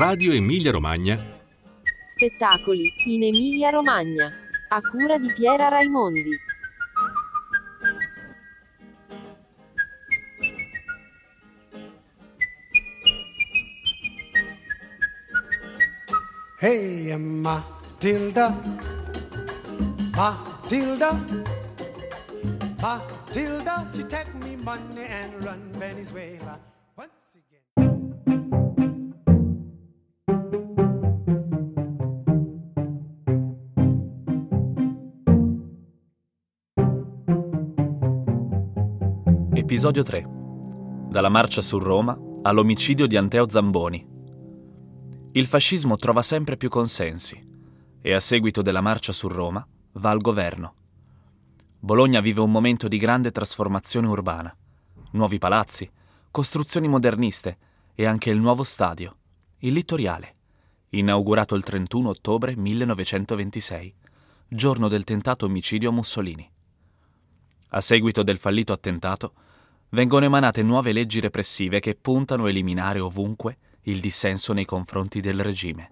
Radio Emilia Romagna. Spettacoli in Emilia Romagna. A cura di Piera Raimondi. Hey, Matilda, Matilda, Matilda, she take me money and run Venezuela. Episodio 3. Dalla marcia su Roma all'omicidio di Anteo Zamboni. Il fascismo trova sempre più consensi e a seguito della marcia su Roma va al governo. Bologna vive un momento di grande trasformazione urbana. Nuovi palazzi, costruzioni moderniste e anche il nuovo stadio, il Littoriale, inaugurato il 31 ottobre 1926, giorno del tentato omicidio Mussolini. A seguito del fallito attentato, vengono emanate nuove leggi repressive che puntano a eliminare ovunque il dissenso nei confronti del regime.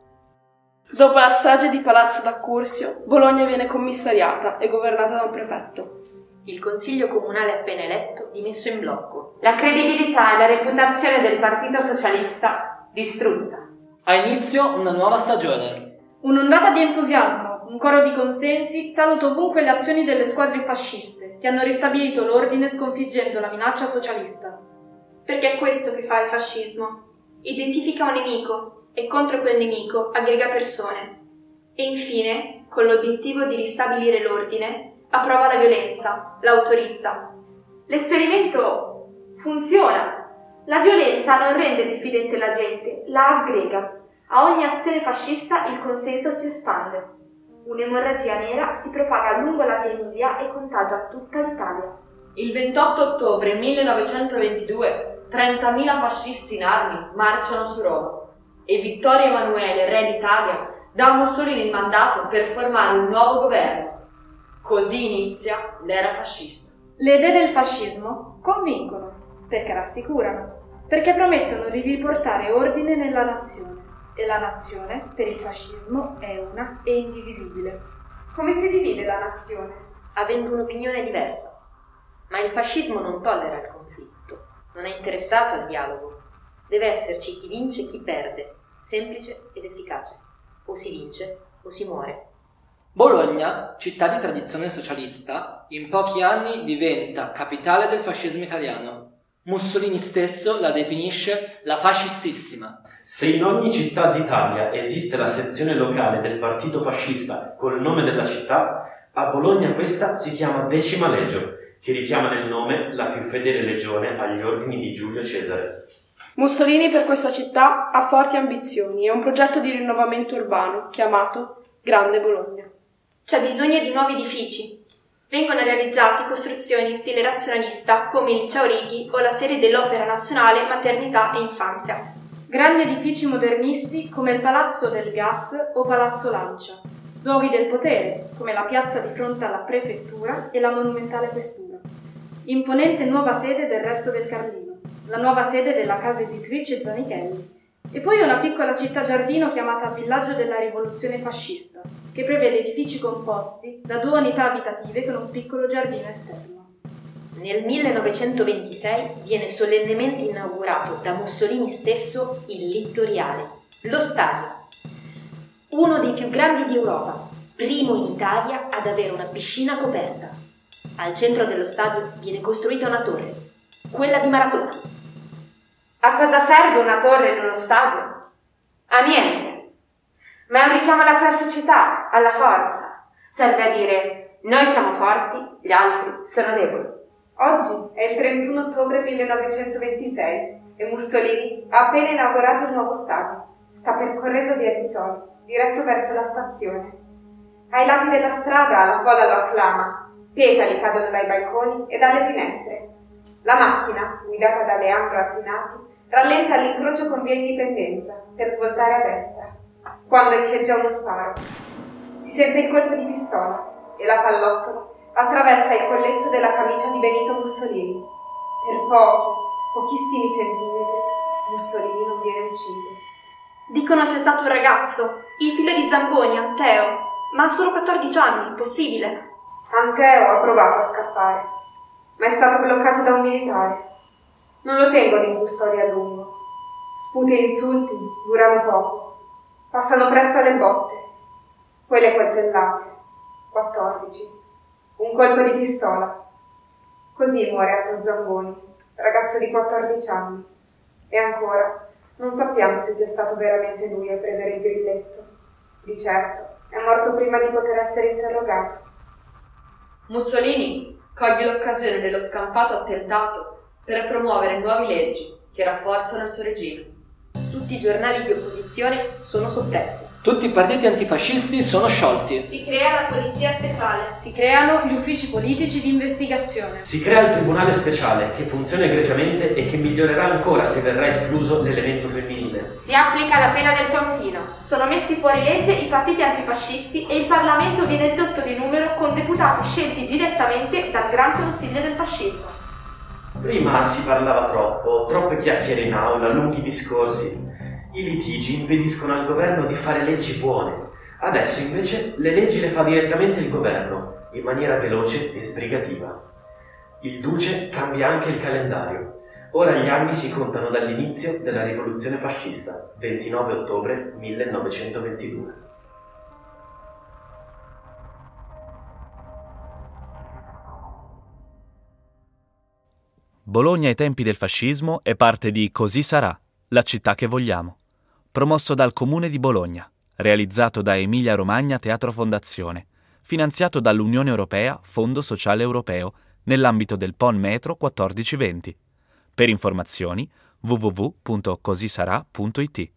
Dopo la strage di Palazzo d'Accursio, Bologna viene commissariata e governata da un prefetto. Il consiglio comunale appena eletto dimesso in blocco. La credibilità e la reputazione del Partito Socialista distrutta. Ha inizio una nuova stagione. Un'ondata di entusiasmo, un coro di consensi saluta ovunque le azioni delle squadre fasciste, che hanno ristabilito l'ordine sconfiggendo la minaccia socialista. Perché è questo che fa il fascismo. Identifica un nemico e contro quel nemico aggrega persone. E infine, con l'obiettivo di ristabilire l'ordine, approva la violenza, la autorizza. L'esperimento funziona. La violenza non rende diffidente la gente, la aggrega. A ogni azione fascista il consenso si espande. Un'emorragia nera si propaga lungo la via Emilia e contagia tutta l'Italia. Il 28 ottobre 1922 30.000 fascisti in armi marciano su Roma e Vittorio Emanuele, re d'Italia, dà a Mussolini il mandato per formare un nuovo governo. Così inizia l'era fascista. Le idee del fascismo convincono, perché rassicurano, perché promettono di riportare ordine nella nazione. E la nazione, per il fascismo, è una e indivisibile. Come si divide la nazione? Avendo un'opinione diversa. Ma il fascismo non tollera il conflitto, non è interessato al dialogo. Deve esserci chi vince e chi perde, semplice ed efficace. O si vince o si muore. Bologna, città di tradizione socialista, in pochi anni diventa capitale del fascismo italiano. Mussolini stesso la definisce la fascistissima. Se in ogni città d'Italia esiste la sezione locale del partito fascista col nome della città, a Bologna questa si chiama Decima Legio, che richiama nel nome la più fedele legione agli ordini di Giulio Cesare. Mussolini per questa città ha forti ambizioni e un progetto di rinnovamento urbano chiamato Grande Bologna. C'è bisogno di nuovi edifici. Vengono realizzati costruzioni in stile razionalista come il Liceo Righi o la serie dell'Opera Nazionale Maternità e Infanzia. Grandi edifici modernisti come il Palazzo del Gas o Palazzo Lancia, luoghi del potere come la piazza di fronte alla prefettura e la monumentale questura. Imponente nuova sede del resto del Carlino, la nuova sede della casa editrice Zanichelli, e poi una piccola città giardino chiamata Villaggio della Rivoluzione Fascista, che prevede edifici composti da due unità abitative con un piccolo giardino esterno. Nel 1926 viene solennemente inaugurato da Mussolini stesso il Littoriale, lo stadio, uno dei più grandi d'Europa, primo in Italia ad avere una piscina coperta. Al centro dello stadio viene costruita una torre, quella di Maratona. A cosa serve una torre in uno stadio? A niente. Ma è un richiamo alla classicità, alla forza. Serve a dire noi siamo forti, gli altri sono deboli. Oggi è il 31 ottobre 1926 e Mussolini ha appena inaugurato il nuovo stadio. Sta percorrendo via Rizzoli, diretto verso la stazione. Ai lati della strada la folla lo acclama, petali cadono dai balconi e dalle finestre. La macchina, guidata da Leandro Arpinati, rallenta all'incrocio con via Indipendenza per svoltare a destra, quando echeggia uno sparo. Si sente il colpo di pistola e la pallottola attraversa il colletto della camicia di Benito Mussolini. Per pochi, pochissimi centimetri, Mussolini non viene ucciso. Dicono sia stato un ragazzo, il figlio di Zamboni, Anteo, ma ha solo 14 anni, possibile? Anteo ha provato a scappare, ma è stato bloccato da un militare. Non lo tengono in custodia a lungo. Sputi e insulti durano poco. Passano presto alle botte, poi le coltellate. 14. Un colpo di pistola. Così muore Atto Zamboni, ragazzo di 14 anni. E ancora, non sappiamo se sia stato veramente lui a premere il grilletto. Di certo, è morto prima di poter essere interrogato. Mussolini coglie l'occasione dello scampato attentato per promuovere nuove leggi che rafforzano il suo regime. Tutti i giornali di opposizione sono soppressi. Tutti i partiti antifascisti sono sciolti. Si crea la polizia speciale. Si creano gli uffici politici di investigazione. Si crea il tribunale speciale che funziona egregiamente e che migliorerà ancora se verrà escluso l'elemento femminile. Si applica la pena del confino. Sono messi fuori legge i partiti antifascisti e il Parlamento viene ridotto di numero con deputati scelti direttamente dal Gran Consiglio del Fascismo. Prima si parlava troppo, troppe chiacchiere in aula, lunghi discorsi. I litigi impediscono al governo di fare leggi buone. Adesso invece le leggi le fa direttamente il governo, in maniera veloce e sbrigativa. Il duce cambia anche il calendario. Ora gli anni si contano dall'inizio della rivoluzione fascista, 29 ottobre 1922. Bologna ai tempi del fascismo è parte di Così sarà, la città che vogliamo, promosso dal Comune di Bologna, realizzato da Emilia Romagna Teatro Fondazione, finanziato dall'Unione Europea Fondo Sociale Europeo nell'ambito del PON Metro 1420. Per informazioni www.cosisarà.it